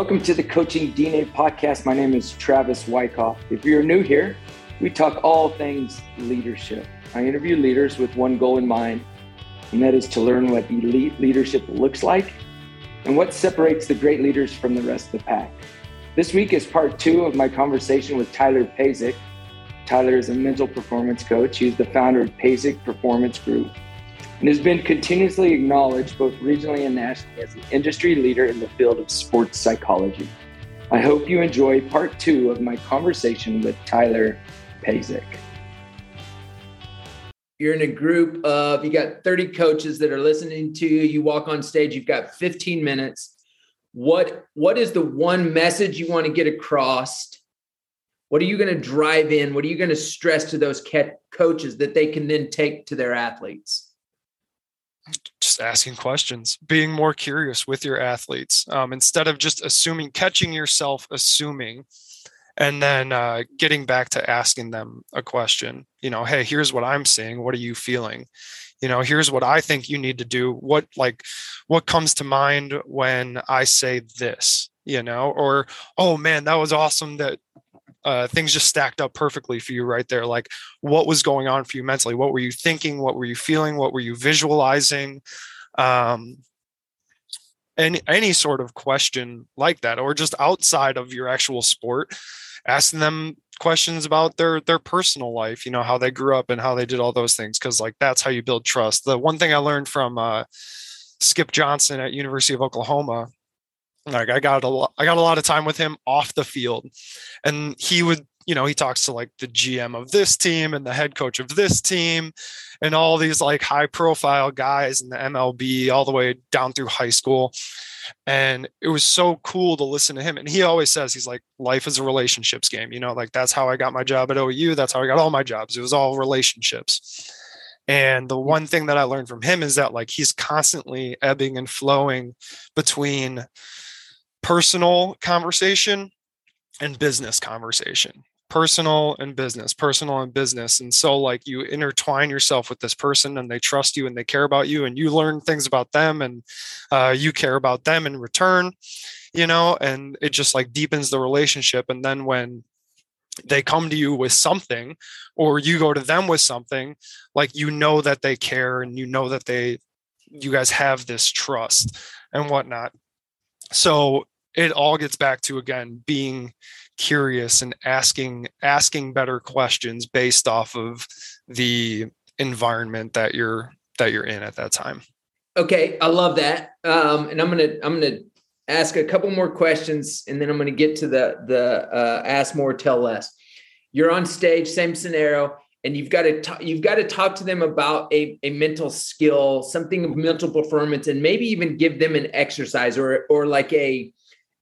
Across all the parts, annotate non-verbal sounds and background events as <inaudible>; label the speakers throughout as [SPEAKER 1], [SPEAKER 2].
[SPEAKER 1] Welcome to the Coaching DNA podcast. My name is Travis Wyckoff. If you're new here, we talk all things leadership. I interview leaders with one goal in mind, and that is to learn what elite leadership looks like and what separates the great leaders from the rest of the pack. This week is part two of my conversation with Tyler Pazek. Tyler is a mental performance coach. He's the founder of Pazek Performance Group and has been continuously acknowledged both regionally and nationally as an industry leader in the field of sports psychology. I hope you enjoy part two of my conversation with Tyler Pazek. You're in a group of, you got 30 coaches that are listening to you. You walk on stage, you've got 15 minutes. What, what is the one message you want to get across? What are you going to drive in? What are you going to stress to those coaches that they can then take to their athletes?
[SPEAKER 2] Asking questions, being more curious with your athletes um, instead of just assuming, catching yourself assuming, and then uh, getting back to asking them a question. You know, hey, here's what I'm seeing. What are you feeling? You know, here's what I think you need to do. What like, what comes to mind when I say this? You know, or oh man, that was awesome that uh, things just stacked up perfectly for you right there. Like, what was going on for you mentally? What were you thinking? What were you feeling? What were you visualizing? Um, any any sort of question like that, or just outside of your actual sport, asking them questions about their their personal life. You know, how they grew up and how they did all those things, because like that's how you build trust. The one thing I learned from uh, Skip Johnson at University of Oklahoma like I got a lot, I got a lot of time with him off the field, and he would, you know, he talks to like the GM of this team and the head coach of this team, and all these like high profile guys in the MLB all the way down through high school, and it was so cool to listen to him. And he always says he's like, life is a relationships game. You know, like that's how I got my job at OU. That's how I got all my jobs. It was all relationships. And the one thing that I learned from him is that like he's constantly ebbing and flowing between personal conversation and business conversation. Personal and business personal and business. And so like you intertwine yourself with this person and they trust you and they care about you and you learn things about them and uh, you care about them in return you know and it just like deepens the relationship. And then when they come to you with something or you go to them with something like you know that they care and you know that they you guys have this trust and whatnot. So it all gets back to again being curious and asking asking better questions based off of the environment that you're that you're in at that time.
[SPEAKER 1] Okay i love that. Um, and i'm gonna i'm gonna ask a couple more questions and then i'm gonna get to the the uh, ask more tell less. You're on stage same scenario and you've got to talk, you've got to talk to them about a, a mental skill something of mental performance and maybe even give them an exercise or or like a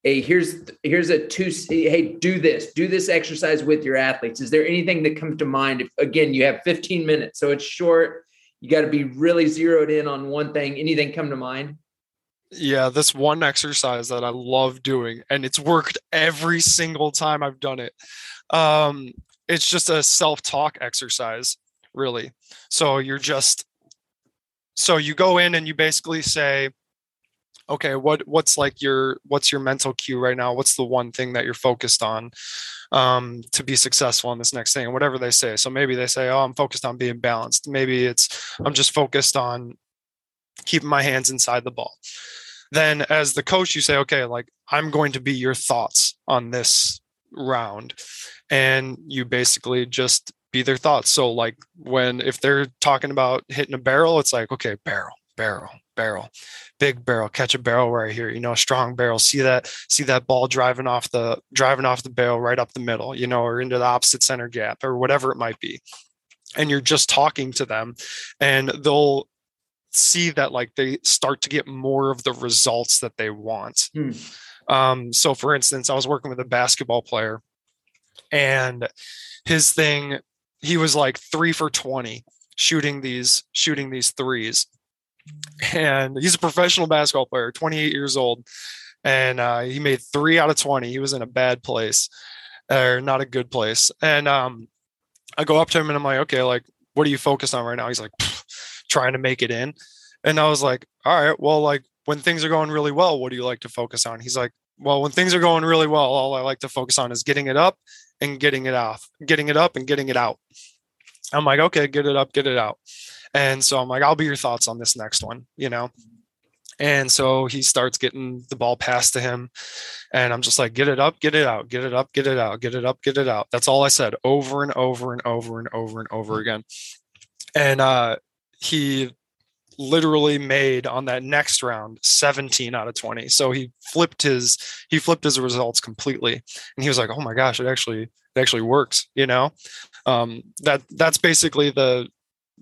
[SPEAKER 1] hey here's here's a two hey do this do this exercise with your athletes. Is there anything that comes to mind? If again you have 15 minutes so it's short. You got to be really zeroed in on one thing. Anything come to mind?
[SPEAKER 2] Yeah this one exercise that i love doing and it's worked every single time i've done it. Um it's just a self-talk exercise really. So you're just so you go in and you basically say okay what what's like your what's your mental cue right now? What's the one thing that you're focused on um, to be successful in this next thing whatever they say. So maybe they say oh i'm focused on being balanced. Maybe it's i'm just focused on keeping my hands inside the ball. Then as the coach you say okay like i'm going to be your thoughts on this round. And you basically just be their thoughts. So like when if they're talking about hitting a barrel it's like okay barrel barrel barrel big barrel catch a barrel right here you know a strong barrel see that see that ball driving off the driving off the barrel right up the middle you know or into the opposite center gap or whatever it might be. And you're just talking to them and they'll see that like they start to get more of the results that they want. Hmm. um, so for instance i was working with a basketball player and his thing he was like three for 20 shooting these shooting these threes and he's a professional basketball player, 28 years old, and uh, he made three out of 20. He was in a bad place, or not a good place. And um, I go up to him and I'm like, okay, like, what are you focused on right now? He's like, trying to make it in. And I was like, all right, well, like when things are going really well, what do you like to focus on? He's like, well, when things are going really well, all I like to focus on is getting it up and getting it off, getting it up and getting it out. I'm like, okay, get it up, get it out. And so I'm like, I'll be your thoughts on this next one, you know? And so he starts getting the ball passed to him. And I'm just like, get it up, get it out, get it up, get it out, get it up, get it out. That's all I said over and over and over and over and over again. And uh, he literally made on that next round 17 out of 20 so he flipped his he flipped his results completely and he was like oh my gosh it actually it actually works you know um that that's basically the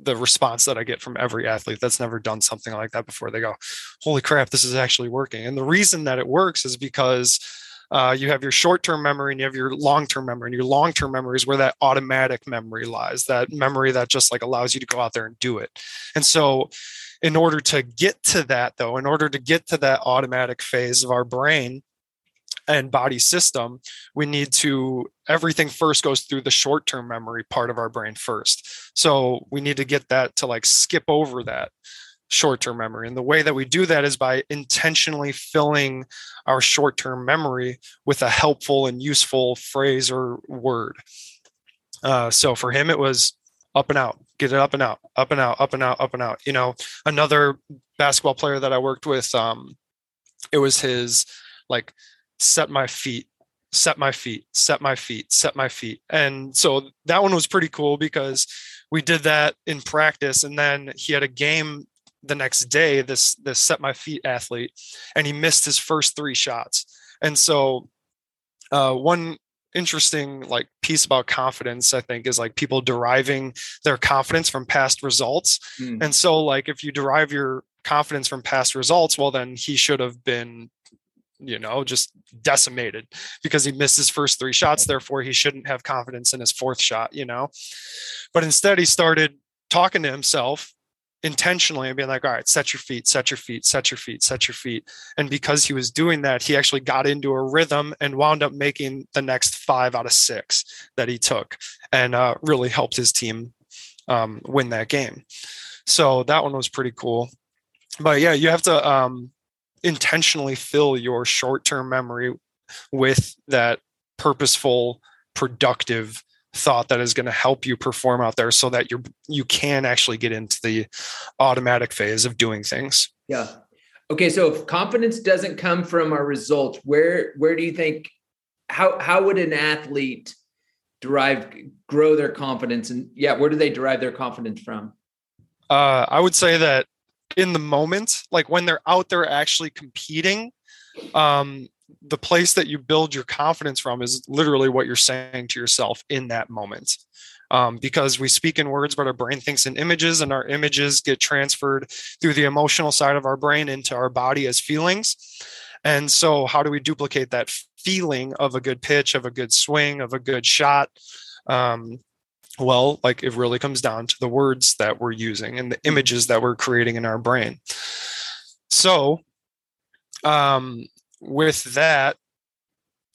[SPEAKER 2] the response that i get from every athlete that's never done something like that before. They go holy crap this is actually working. And the reason that it works is because uh, you have your short-term memory and you have your long-term memory and your long-term memory is where that automatic memory lies that memory that just like allows you to go out there and do it. And so in order to get to that though in order to get to that automatic phase of our brain and body system we need to everything first goes through the short term memory part of our brain first. So we need to get that to like skip over that short term memory. And the way that we do that is by intentionally filling our short term memory with a helpful and useful phrase or word. Uh, so for him it was up and out get it up and out, up and out, up and out, up and out. You know, another basketball player that I worked with, um, it was his like set my feet, set my feet, set my feet, set my feet. And so that one was pretty cool because we did that in practice. And then he had a game the next day, this this set my feet athlete, and he missed his first three shots. And so uh, one interesting like piece about confidence i think is like people deriving their confidence from past results mm. and so like if you derive your confidence from past results well then he should have been you know just decimated because he missed his first three shots therefore he shouldn't have confidence in his fourth shot you know but instead he started talking to himself intentionally and being like, all right, set your feet, set your feet, set your feet, set your feet. And because he was doing that, he actually got into a rhythm and wound up making the next five out of six that he took and uh, really helped his team um, win that game. So that one was pretty cool. But yeah, you have to um, intentionally fill your short term memory with that purposeful, productive thought that is going to help you perform out there so that you you can actually get into the automatic phase of doing things.
[SPEAKER 3] Yeah. Okay so if confidence doesn't come from our results where where do you think how how would an athlete derive grow their confidence and yeah where do they derive their confidence from?
[SPEAKER 2] Uh i would say that in the moment like when they're out there actually competing um the place that you build your confidence from is literally what you're saying to yourself in that moment. Um, because we speak in words, but our brain thinks in images, and our images get transferred through the emotional side of our brain into our body as feelings. And so, how do we duplicate that feeling of a good pitch, of a good swing, of a good shot? Um, well, like it really comes down to the words that we're using and the images that we're creating in our brain. So, um, with that,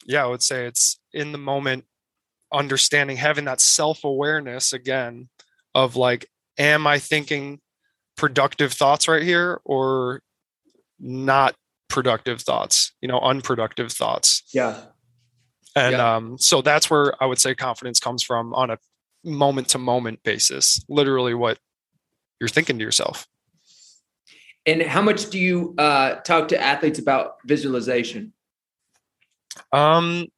[SPEAKER 2] yeah, I would say it's in the moment, understanding, having that self awareness again of like, am I thinking productive thoughts right here or not productive thoughts, you know, unproductive thoughts?
[SPEAKER 3] Yeah.
[SPEAKER 2] And yeah. um, so that's where I would say confidence comes from on a moment to moment basis, literally what you're thinking to yourself.
[SPEAKER 3] And how much do you uh, talk to athletes about visualization?
[SPEAKER 2] Um,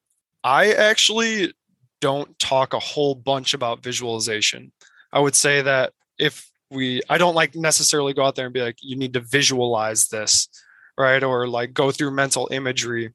[SPEAKER 2] I actually don't talk a whole bunch about visualization. I would say that if we, I don't like necessarily go out there and be like, you need to visualize this, right? Or like go through mental imagery.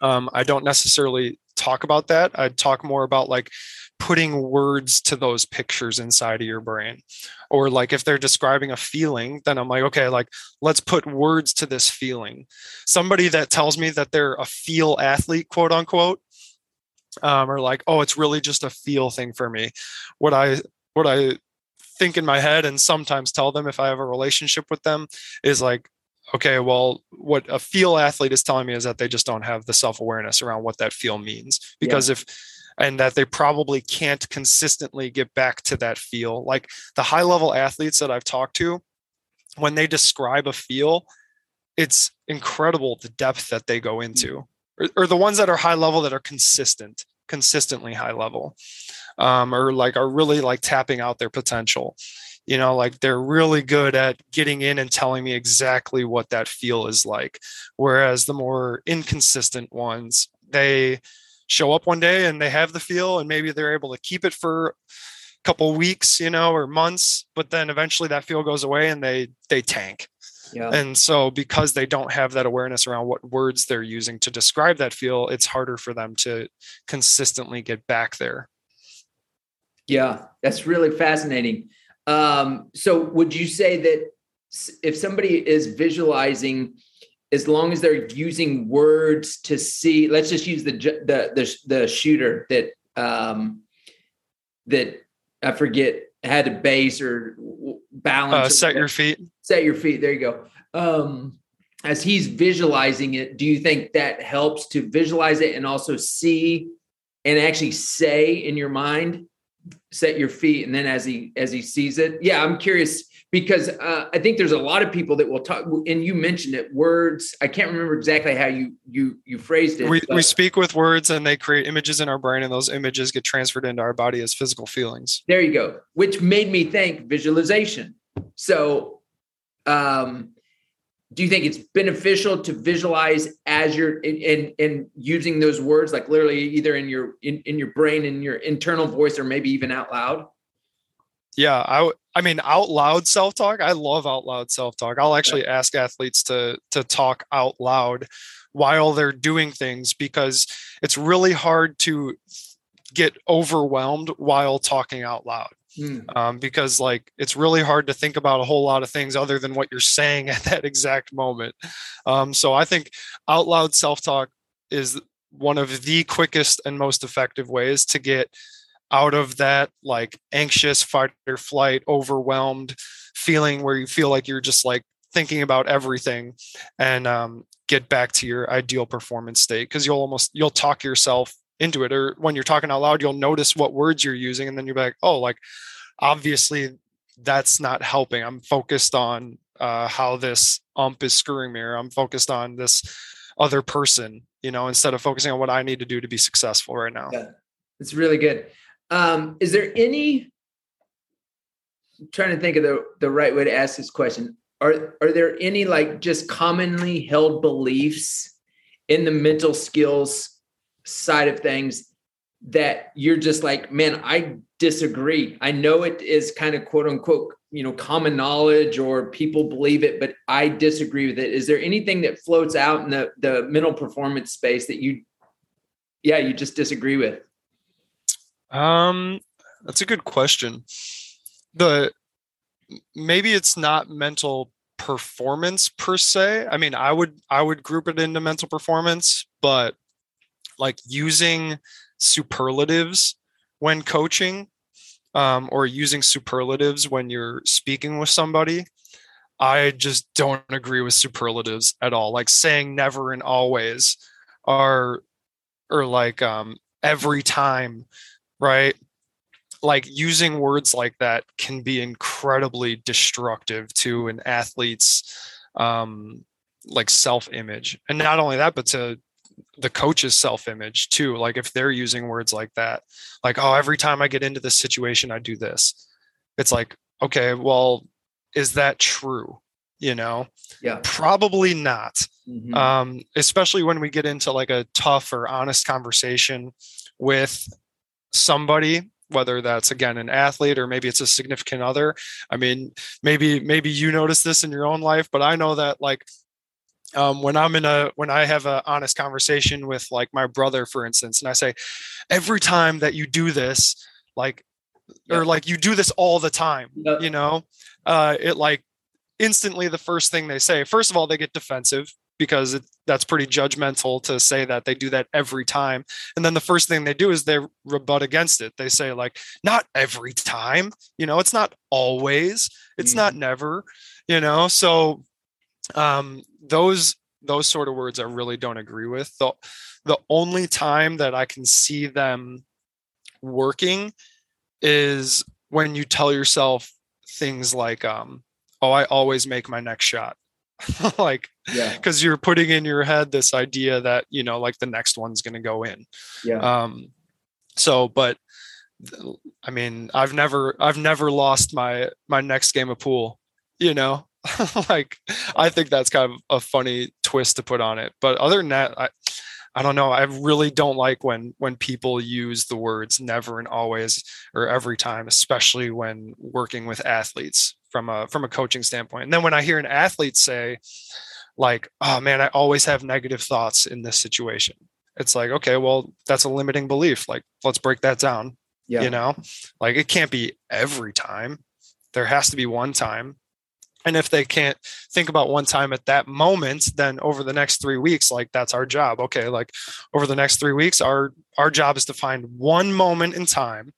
[SPEAKER 2] Um, I don't necessarily talk about that. I'd talk more about like putting words to those pictures inside of your brain. Or like if they're describing a feeling then i'm like okay like let's put words to this feeling. Somebody that tells me that they're a feel athlete quote unquote um, or like oh it's really just a feel thing for me. What i what i think in my head and sometimes tell them if i have a relationship with them is like okay well what a feel athlete is telling me is that they just don't have the self-awareness around what that feel means. Because yeah. if and that they probably can't consistently get back to that feel. Like the high level athletes that I've talked to, when they describe a feel, it's incredible the depth that they go into. or, or the ones that are high level that are consistent consistently high level um, or like are really like tapping out their potential you know like they're really good at getting in and telling me exactly what that feel is like whereas the more inconsistent ones they show up one day and they have the feel and maybe they're able to keep it for a couple weeks you know or months but then eventually that feel goes away and they they tank yeah. And so because they don't have that awareness around what words they're using to describe that feel, it's harder for them to consistently get back there.
[SPEAKER 3] Yeah, that's really fascinating. Um, so would you say that if somebody is visualizing as long as they're using words to see let's just use the the the, the shooter that um that i forget had a base or balance
[SPEAKER 2] uh, set your feet.
[SPEAKER 3] Set your feet there you go. Um as he's visualizing it do you think that helps to visualize it and also see and actually say in your mind set your feet and then as he as he sees it? Yeah i'm curious because uh, i think there's a lot of people that will talk and you mentioned it words i can't remember exactly how you you you phrased it
[SPEAKER 2] we, we speak with words and they create images in our brain and those images get transferred into our body as physical feelings.
[SPEAKER 3] There you go which made me think visualization. So um do you think it's beneficial to visualize as you're in, in, in, using those words like literally either in your in, in your brain in your internal voice or maybe even out loud
[SPEAKER 2] yeah i i mean out loud self-talk i love out loud self-talk i'll actually okay. ask athletes to to talk out loud while they're doing things because it's really hard to get overwhelmed while talking out loud Mm. Um, because like it's really hard to think about a whole lot of things other than what you're saying <laughs> at that exact moment. Um, so I think out loud self talk is one of the quickest and most effective ways to get out of that like anxious fight or flight, overwhelmed feeling where you feel like you're just like thinking about everything and um, get back to your ideal performance state because you'll almost you'll talk yourself into it or when you're talking out loud you'll notice what words you're using and then you're like oh like obviously that's not helping. I'm focused on uh, how this ump is screwing me or i'm focused on this other person you know instead of focusing on what i need to do to be successful right now.
[SPEAKER 3] Yeah. It's really good um, is there any I'm trying to think of the, the right way to ask this question are are there any like just commonly held beliefs in the mental skills side of things that you're just like, man, I disagree. I know it is kind of quote unquote, you know, common knowledge or people believe it, but I disagree with it. Is there anything that floats out in the, the mental performance space that you, yeah, you just disagree with?
[SPEAKER 2] Um, that's a good question. The maybe it's not mental performance per se. I mean, I would I would group it into mental performance, but like using superlatives when coaching um, or using superlatives when you're speaking with somebody i just don't agree with superlatives at all like saying never and always are or like um every time right? Like using words like that can be incredibly destructive to an athlete's um like self image and not only that but to the coach's self image too like if they're using words like that like oh every time i get into this situation i do this. It's like okay well is that true? You know?
[SPEAKER 3] Yeah.
[SPEAKER 2] Probably not. Mm-hmm. um especially when we get into like a tough or honest conversation with somebody whether that's again an athlete or maybe it's a significant other. I mean maybe maybe you notice this in your own life but i know that like um, when I'm in a when I have an honest conversation with like my brother, for instance, and I say, every time that you do this, like, or like you do this all the time, you know, uh, it like instantly the first thing they say, first of all, they get defensive because it, that's pretty judgmental to say that they do that every time. And then the first thing they do is they rebut against it. They say like, not every time, you know, it's not always, it's mm. not never, you know. So um, those those sort of words I really don't agree with. The the only time that I can see them working is when you tell yourself things like um, oh I always make my next shot. <laughs> like
[SPEAKER 3] Yeah.
[SPEAKER 2] because you're putting in your head this idea that you know like the next one's going to go in
[SPEAKER 3] Yeah.
[SPEAKER 2] um so but i mean i've never i've never lost my my next game of pool you know <laughs> like i think that's kind of a funny twist to put on it but other than that i i don't know i really don't like when when people use the words never and always or every time especially when working with athletes from a from a coaching standpoint. And then when i hear an athlete say like oh man i always have negative thoughts in this situation it's like okay well that's a limiting belief like let's break that down
[SPEAKER 3] yeah.
[SPEAKER 2] you know? Like it can't be every time. There has to be one time. And if they can't think about one time at that moment then over the next three weeks like that's our job. Okay like over the next three weeks our our job is to find one moment in time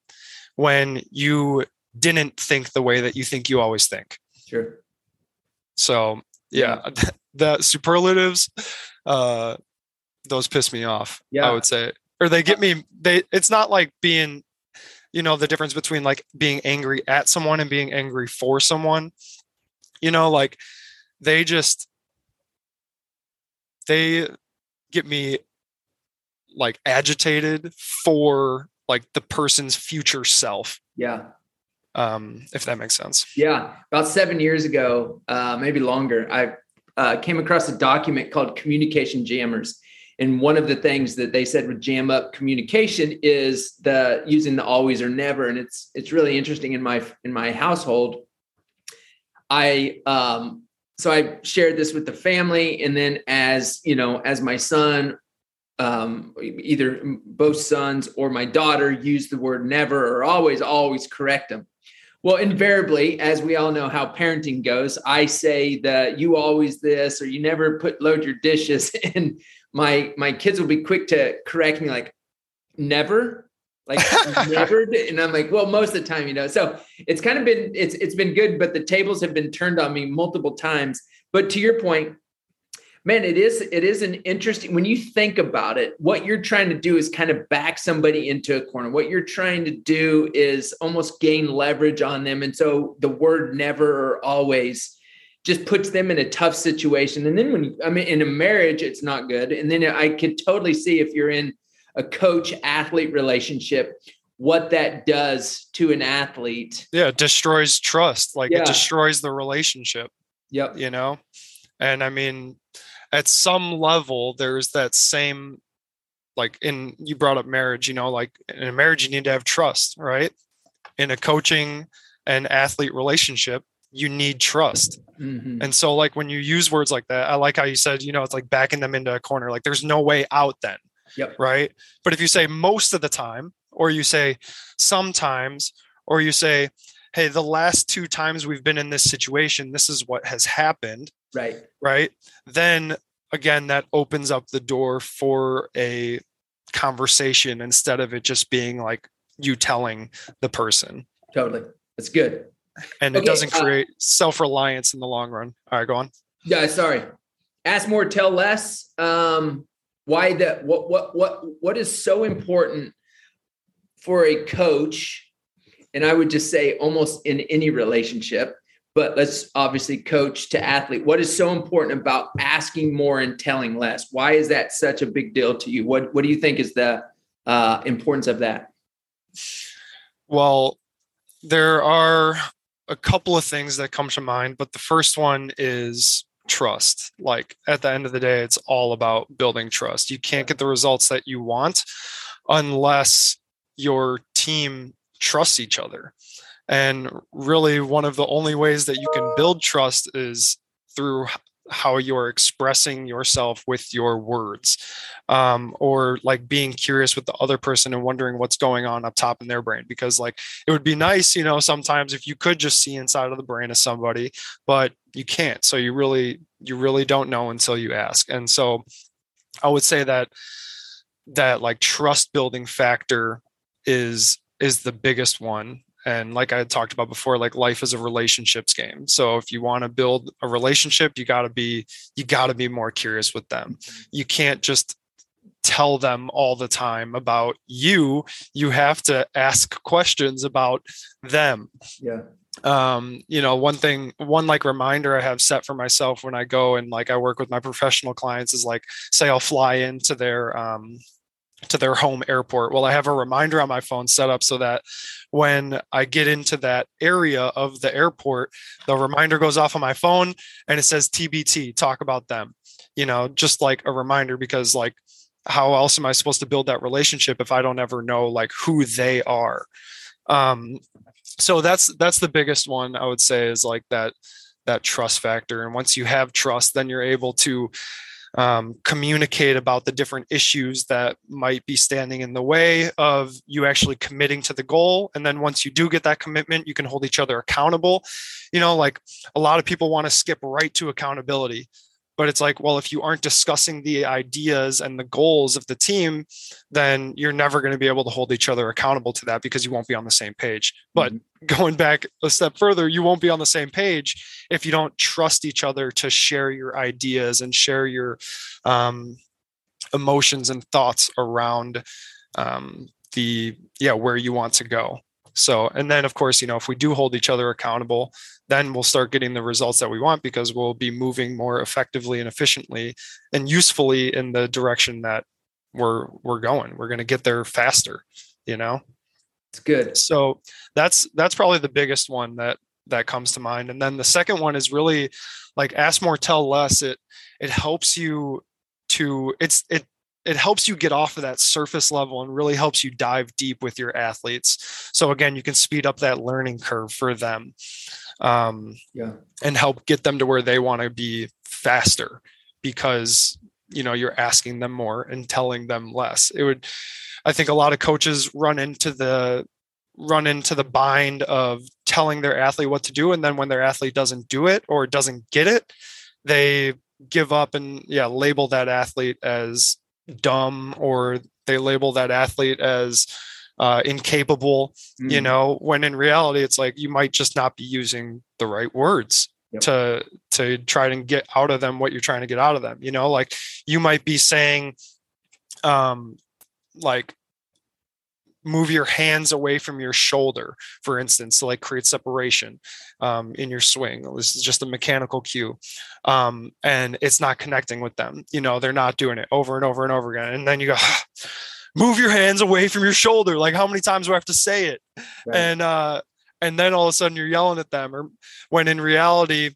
[SPEAKER 2] when you didn't think the way that you think you always think
[SPEAKER 3] Sure.
[SPEAKER 2] so yeah, <laughs> the superlatives, uh, those piss me off.
[SPEAKER 3] Yeah.
[SPEAKER 2] I would say, or they get me. They. It's not like being, you know, the difference between like being angry at someone and being angry for someone. You know, like they just they get me like agitated for like the person's future self
[SPEAKER 3] Yeah.
[SPEAKER 2] Um if that makes sense
[SPEAKER 3] Yeah, about seven years ago, uh, maybe longer, I uh, came across a document called Communication Jammers. And one of the things that they said would jam up communication is the using the always or never. And it's it's really interesting in my in my household. I um, so I shared this with the family, and then as you know, as my son, um, either both sons or my daughter use the word never or always, always correct them. Well, invariably, as we all know how parenting goes, I say that you always this or you never put load your dishes, <laughs> and my my kids will be quick to correct me like never, like <laughs> never, and I'm like, well, most of the time, you know. So it's kind of been it's it's been good, but the tables have been turned on me multiple times. But to your point, man it is it is an interesting when you think about it what you're trying to do is kind of back somebody into a corner. What you're trying to do is almost gain leverage on them. And so the word never or always just puts them in a tough situation. And then when i mean in a marriage it's not good. And then i could totally see if you're in a coach athlete relationship what that does to an athlete.
[SPEAKER 2] Yeah it destroys trust. Like
[SPEAKER 3] Yeah.
[SPEAKER 2] it destroys the relationship
[SPEAKER 3] yep.
[SPEAKER 2] you know and i mean at some level there's that same like in you brought up marriage you know like in a marriage you need to have trust right in a coaching and athlete relationship you need trust
[SPEAKER 3] Mhm.
[SPEAKER 2] and so like when you use words like that i like how you said you know it's like backing them into a corner like there's no way out then
[SPEAKER 3] Yep.
[SPEAKER 2] right but if you say most of the time or you say sometimes or you say hey the last two times we've been in this situation this is what has happened
[SPEAKER 3] right
[SPEAKER 2] right then again that opens up the door for a conversation instead of it just being like you telling the person
[SPEAKER 3] totally that's good
[SPEAKER 2] and it doesn't
[SPEAKER 3] uh,
[SPEAKER 2] create self-reliance in the long run all right go on
[SPEAKER 3] Yeah, sorry. Ask more, tell less. Um, why that? What what what what is so important for a coach? And I would just say almost in any relationship, but let's obviously coach to athlete. What is so important about asking more and telling less? Why is that such a big deal to you? What what do you think is the uh, importance of that?
[SPEAKER 2] Well, there are a couple of things that come to mind, but the first one is trust. Like at the end of the day, it's all about building trust. You can't get the results that you want unless your team trusts each other. And really, one of the only ways that you can build trust is through how you're expressing yourself with your words um, or like being curious with the other person and wondering what's going on up top in their brain. Because like it would be nice you know sometimes if you could just see inside of the brain of somebody but you can't. So you really you really don't know until you ask. And so i would say that that like trust building factor is is the biggest one. And like i had talked about before like life is a relationships game. So if you want to build a relationship you got to be you got to be more curious with them. You can't just tell them all the time about you. You have to ask questions about them.
[SPEAKER 3] Yeah.
[SPEAKER 2] um you know one thing one like reminder i have set for myself when i go and like i work with my professional clients is like say i'll fly into their um to their home airport. Well i have a reminder on my phone set up so that when i get into that area of the airport the reminder goes off on my phone and it says tbt talk about them. You know just like a reminder because like how else am i supposed to build that relationship if i don't ever know like who they are? Um so that's that's the biggest one i would say is like that that trust factor. And once you have trust then you're able to um, communicate about the different issues that might be standing in the way of you actually committing to the goal. And then once you do get that commitment you can hold each other accountable. You know like a lot of people want to skip right to accountability but it's like well if you aren't discussing the ideas and the goals of the team then you're never going to be able to hold each other accountable to that because you won't be on the same page but mm-hmm. going back a step further you won't be on the same page if you don't trust each other to share your ideas and share your um, emotions and thoughts around um, the yeah where you want to go so and then of course you know if we do hold each other accountable then we'll start getting the results that we want because we'll be moving more effectively and efficiently and usefully in the direction that we're we're going. We're going to get there faster you know?
[SPEAKER 3] It's good.
[SPEAKER 2] So that's that's probably the biggest one that that comes to mind. And then the second one is really like ask more tell less. It it helps you to it's it it helps you get off of that surface level and really helps you dive deep with your athletes. So again you can speed up that learning curve for them um, yeah. and help get them to where they want to be faster because you know you're asking them more and telling them less it would i think a lot of coaches run into the run into the bind of telling their athlete what to do and then when their athlete doesn't do it or doesn't get it they give up and yeah label that athlete as dumb or they label that athlete as uh, incapable mm. you know when in reality it's like you might just not be using the right words yep. to to try and get out of them what you're trying to get out of them you know like you might be saying um like move your hands away from your shoulder for instance to like create separation um, in your swing this is just a mechanical cue um, and it's not connecting with them you know they're not doing it over and over and over again and then you go <sighs> move your hands away from your shoulder. Like how many times do i have to say it? Right. and uh and then all of a sudden you're yelling at them or when in reality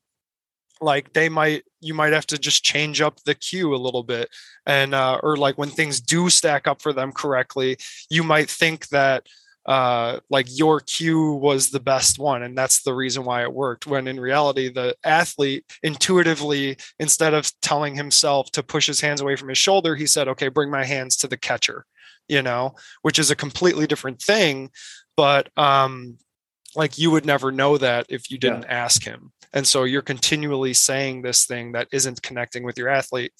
[SPEAKER 2] like they might you might have to just change up the cue a little bit. And uh, or like when things do stack up for them correctly you might think that uh, like your cue was the best one and that's the reason why it worked. When in reality the athlete intuitively instead of telling himself to push his hands away from his shoulder he said okay bring my hands to the catcher you know which is a completely different thing but um like you would never know that if you didn't yeah. ask him and so you're continually saying this thing that isn't connecting with your athlete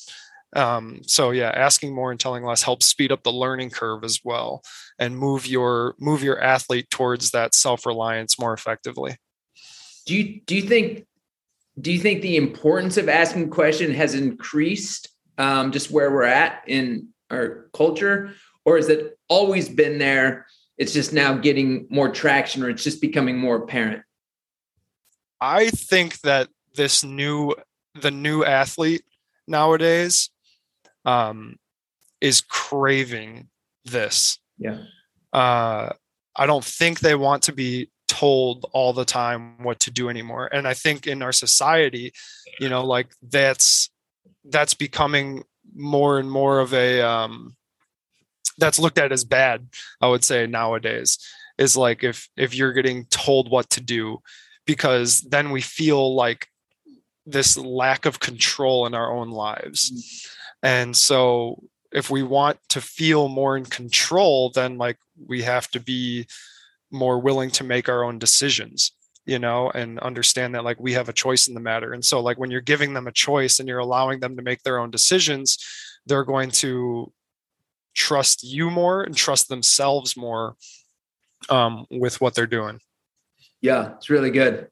[SPEAKER 2] um, so yeah asking more and telling less helps speed up the learning curve as well and move your move your athlete towards that self-reliance more effectively
[SPEAKER 3] do you do you think do you think the importance of asking question has increased um, just where we're at in our culture or has it always been there it's just now getting more traction or it's just becoming more apparent
[SPEAKER 2] I think that this new the new athlete nowadays um, is craving this.
[SPEAKER 3] Yeah.
[SPEAKER 2] Uh, I don't think they want to be told all the time what to do anymore. And I think in our society, you know, like that's that's becoming more and more of a um, that's looked at as bad. I would say nowadays is like if if you're getting told what to do because then we feel like this lack of control in our own lives. Mm. And so if we want to feel more in control, then like we have to be more willing to make our own decisions you know and understand that like we have a choice in the matter and so like when you're giving them a choice and you're allowing them to make their own decisions they're going to trust you more and trust themselves more um, with what they're doing
[SPEAKER 3] yeah, it's really good.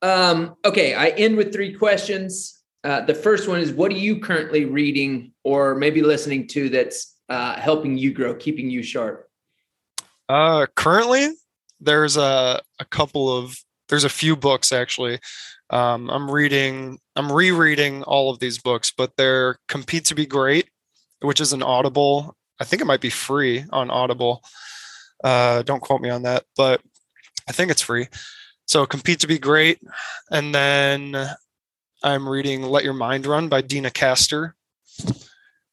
[SPEAKER 3] Um, okay, I end with three questions. Uh, the first one is What are you currently reading or maybe listening to that's uh, helping you grow, keeping you sharp?
[SPEAKER 2] Uh, currently, there's a, a couple of there's a few books actually. Um, I'm reading, I'm rereading all of these books, but they're Compete to Be Great, which is an Audible. I think it might be free on Audible. Uh, don't quote me on that, but I think it's free. So Compete to Be Great. And then I'm reading Let Your Mind Run by Deena Kastor,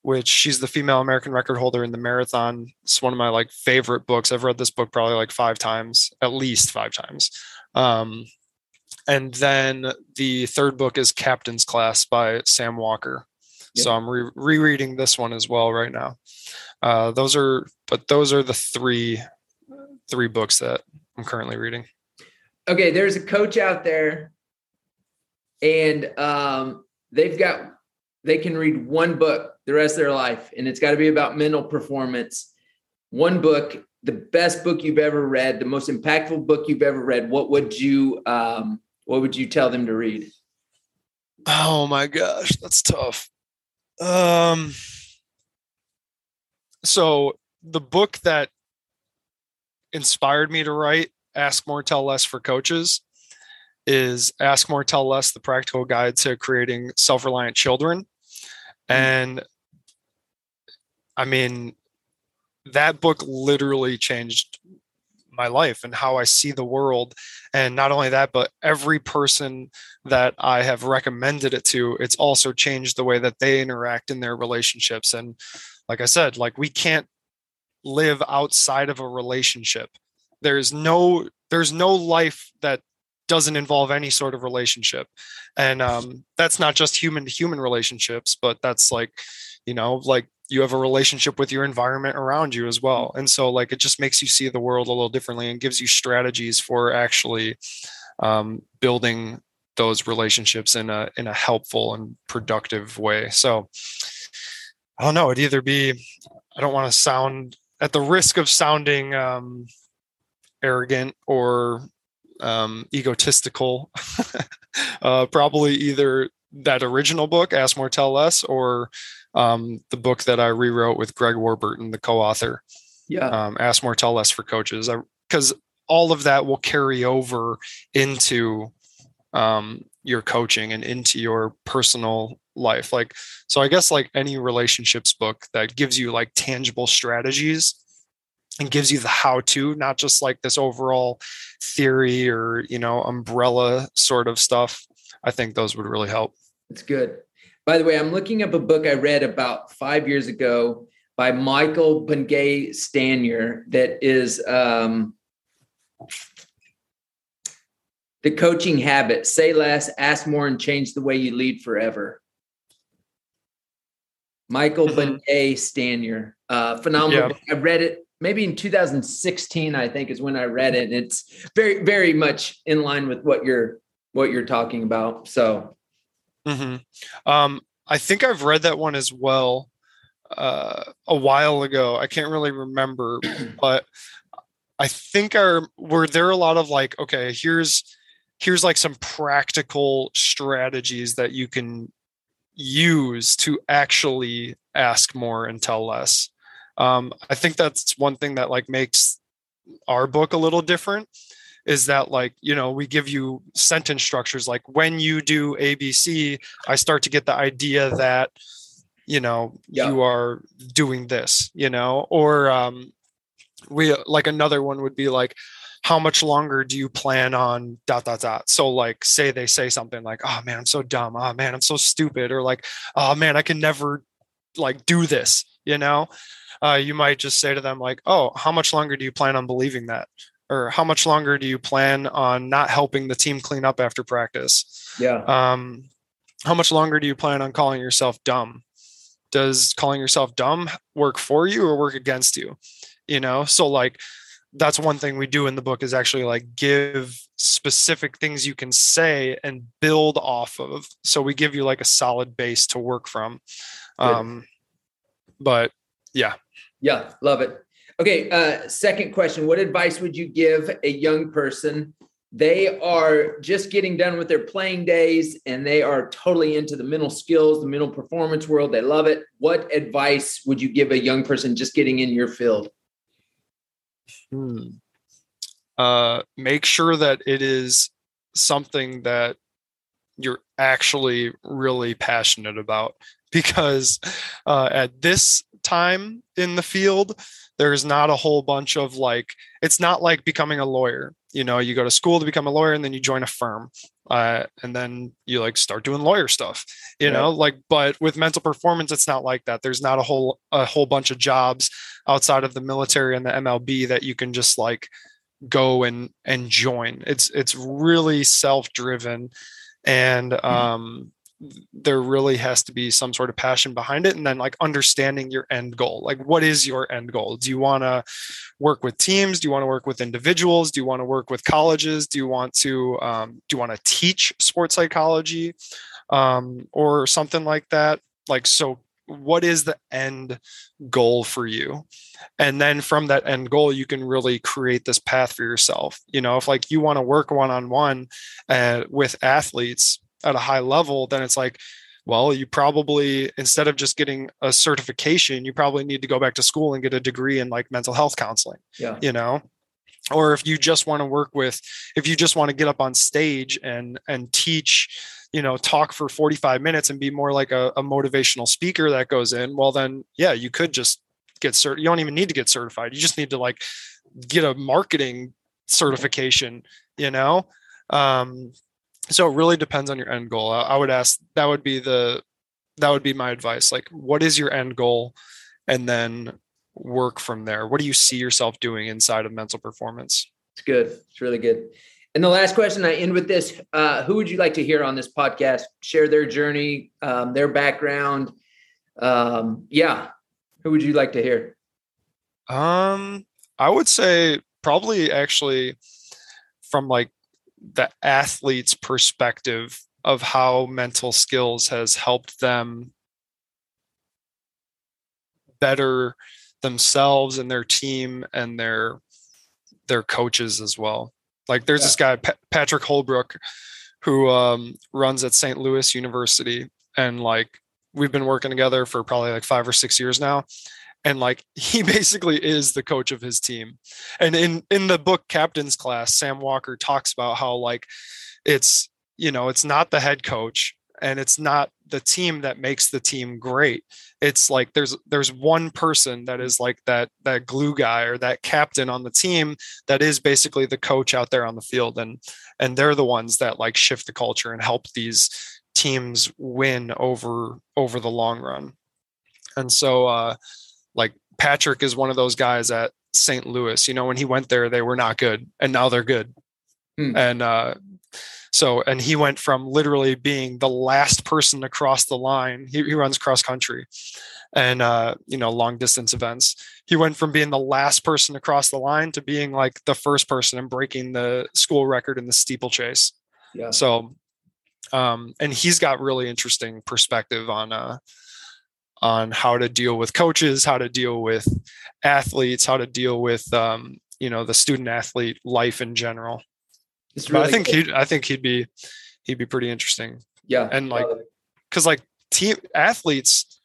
[SPEAKER 2] which she's the female American record holder in the marathon. It's one of my like favorite books. I've read this book probably like five times, at least five times. Um, and then the third book is Captain's Class by Sam Walker. Yep. So I'm re- rereading this one as well right now. Uh, those are, but those are the three, three books that I'm currently reading.
[SPEAKER 3] Okay, there's a coach out there, and um, they've got they can read one book the rest of their life, and it's got to be about mental performance. One book, the best book you've ever read, the most impactful book you've ever read. What would you um, what would you tell them to read?
[SPEAKER 2] Oh my gosh, that's tough. Um, so the book that inspired me to write Ask More, Tell Less for Coaches is Ask More, Tell Less, the practical guide to creating self reliant children. Mm-hmm. And I mean, that book literally changed my life and how I see the world. And not only that, but every person that I have recommended it to, it's also changed the way that they interact in their relationships. And like I said, like we can't live outside of a relationship. There's no there's no life that doesn't involve any sort of relationship. And um, that's not just human to human relationships, but that's like, you know, like you have a relationship with your environment around you as well. And so like it just makes you see the world a little differently and gives you strategies for actually um, building those relationships in a in a helpful and productive way. So I don't know, it'd either be I don't want to sound at the risk of sounding um, arrogant or um, egotistical, <laughs> uh, probably either that original book, Ask More, Tell Less, or um, the book that I rewrote with Greg Warburton, the co-author.
[SPEAKER 3] Yeah.
[SPEAKER 2] Um, Ask More, Tell Less for coaches, because all of that will carry over into um, your coaching and into your personal life. Like, so I guess like any relationships book that gives you like tangible strategies and gives you the how to, not just like this overall theory or, you know, umbrella sort of stuff. I think those would really help.
[SPEAKER 3] It's good. By the way, I'm looking up a book I read about five years ago by Michael Bungay Stanier that is um, The Coaching Habit Say Less, Ask More, and Change the Way You Lead Forever. Michael mm-hmm. Bungay Stanier. Uh, phenomenal. Yeah. I read it maybe in 2016 i think is when i read it and it's very very much in line with what you're what you're talking about so
[SPEAKER 2] mm-hmm. um, i think i've read that one as well uh, a while ago. I can't really remember <clears throat> but i think our were there a lot of like okay here's here's like some practical strategies that you can use to actually ask more and tell less. Um, i think that's one thing that like makes our book a little different is that like you know we give you sentence structures like when you do abc i start to get the idea that you know yeah. you are doing this you know? Or um we like another one would be like how much longer do you plan on dot dot dot? So like say they say something like oh man i'm so dumb. Oh man i'm so stupid. Or like oh man i can never like do this you know? Uh, you might just say to them like, "Oh, how much longer do you plan on believing that?" Or how much longer do you plan on not helping the team clean up after practice?
[SPEAKER 3] Yeah.
[SPEAKER 2] Um, how much longer do you plan on calling yourself dumb? Does calling yourself dumb work for you or work against you? You know, so like that's one thing we do in the book is actually like give specific things you can say and build off of. So we give you like a solid base to work from. Um, but yeah,
[SPEAKER 3] yeah, love it. Okay, uh, second question. What advice would you give a young person? They are just getting done with their playing days and they are totally into the mental skills, the mental performance world. They love it. What advice would you give a young person just getting in your field?
[SPEAKER 2] Hmm. Uh, make sure that it is something that you're actually really passionate about <laughs> because uh, at this time in the field there's not a whole bunch of like it's not like becoming a lawyer you know you go to school to become a lawyer and then you join a firm uh, and then you like start doing lawyer stuff you right. know like but with mental performance it's not like that there's not a whole a whole bunch of jobs outside of the military and the mlb that you can just like go and and join it's it's really self-driven and mm-hmm. um there really has to be some sort of passion behind it and then like understanding your end goal. Like what is your end goal? Do you want to work with teams? Do you want to work with individuals? Do you want to work with colleges? Do you want to um, do you want to teach sports psychology um, or something like that? Like so what is the end goal for you? And then from that end goal you can really create this path for yourself. You know if like you want to work one-on-one uh, with athletes at a high level, then it's like, well, you probably instead of just getting a certification, you probably need to go back to school and get a degree in like mental health counseling.
[SPEAKER 3] Yeah.
[SPEAKER 2] You know, or if you just want to work with if you just want to get up on stage and and teach you know talk for 45 minutes and be more like a, a motivational speaker that goes in well then yeah you could just get cert you don't even need to get certified you just need to like get a marketing certification you know um so it really depends on your end goal. I, would ask that would be the that would be my advice. Like what is your end goal? And then work from there. What do you see yourself doing inside of mental performance?
[SPEAKER 3] It's good. It's really good. And the last question i end with this. Uh, who would you like to hear on this podcast? Share their journey um, their background. Um, yeah. Who would you like to hear?
[SPEAKER 2] Um i would say probably actually from like the athlete's perspective of how mental skills has helped them better themselves and their team and their their coaches as well. Like there's yeah. this guy P- Patrick Holbrook who um, runs at St. Louis University and like we've been working together for probably like 5 or 6 years now and like <laughs> he basically is the coach of his team. And in in the book captain's class sam walker talks about how like it's you know it's not the head coach and it's not the team that makes the team great. It's like there's there's one person that is like that that glue guy or that captain on the team that is basically the coach out there on the field. And and they're the ones that like shift the culture and help these teams win over over the long run. And so uh like Patrick is one of those guys at St. Louis. You know, when he went there, they were not good, and now they're good. Hmm. And uh, so, and he went from literally being the last person to cross the line. He, he runs cross country and uh, you know long distance events. He went from being the last person to cross the line to being like the first person and breaking the school record in the steeplechase. Yeah. So, um, and he's got really interesting perspective on uh, on how to deal with coaches, how to deal with athletes, how to deal with um, you know the student athlete life in general. Really I think he I think he'd be he'd be pretty interesting.
[SPEAKER 3] Yeah,
[SPEAKER 2] and like because like team athletes,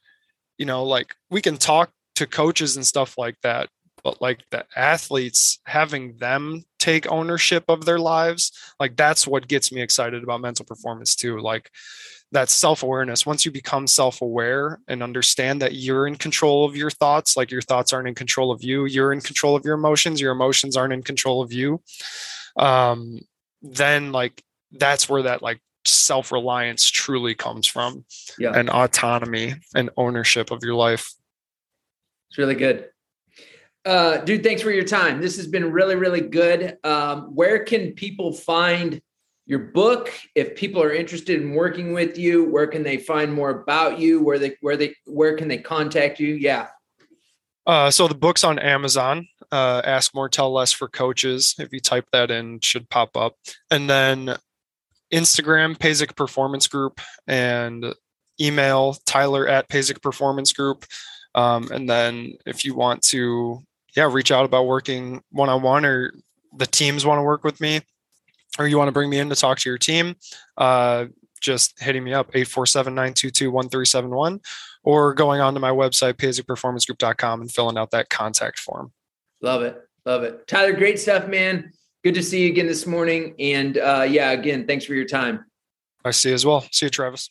[SPEAKER 2] you know, like we can talk to coaches and stuff like that, but like the athletes having them take ownership of their lives, like that's what gets me excited about mental performance too. Like that self-awareness. Once you become self-aware and understand that you're in control of your thoughts like your thoughts aren't in control of you you're in control of your emotions your emotions aren't in control of you um then like that's where that like self-reliance truly comes from yeah. and autonomy and ownership of your life.
[SPEAKER 3] It's really good uh dude thanks for your time. This has been really really good. Um where can people find your book? If people are interested in working with you where can they find more about you? Where they where they where can they contact you? Yeah.
[SPEAKER 2] Uh, so the book's on amazon. Uh, ask more tell less for coaches. If you type that in should pop up. And then instagram Pazek performance group and email tyler at Pazek performance group. Um, and then if you want to yeah reach out about working one-on-one or the teams want to work with me or you want to bring me in to talk to your team, uh, just hitting me up 847-922-1371 or going on to my website, pazekperformancegroup.com and filling out that contact form.
[SPEAKER 3] Love it. Love it. Tyler, great stuff, man. Good to see you again this morning. And uh, yeah, again, thanks for your time.
[SPEAKER 2] I see you as well. See you, Travis.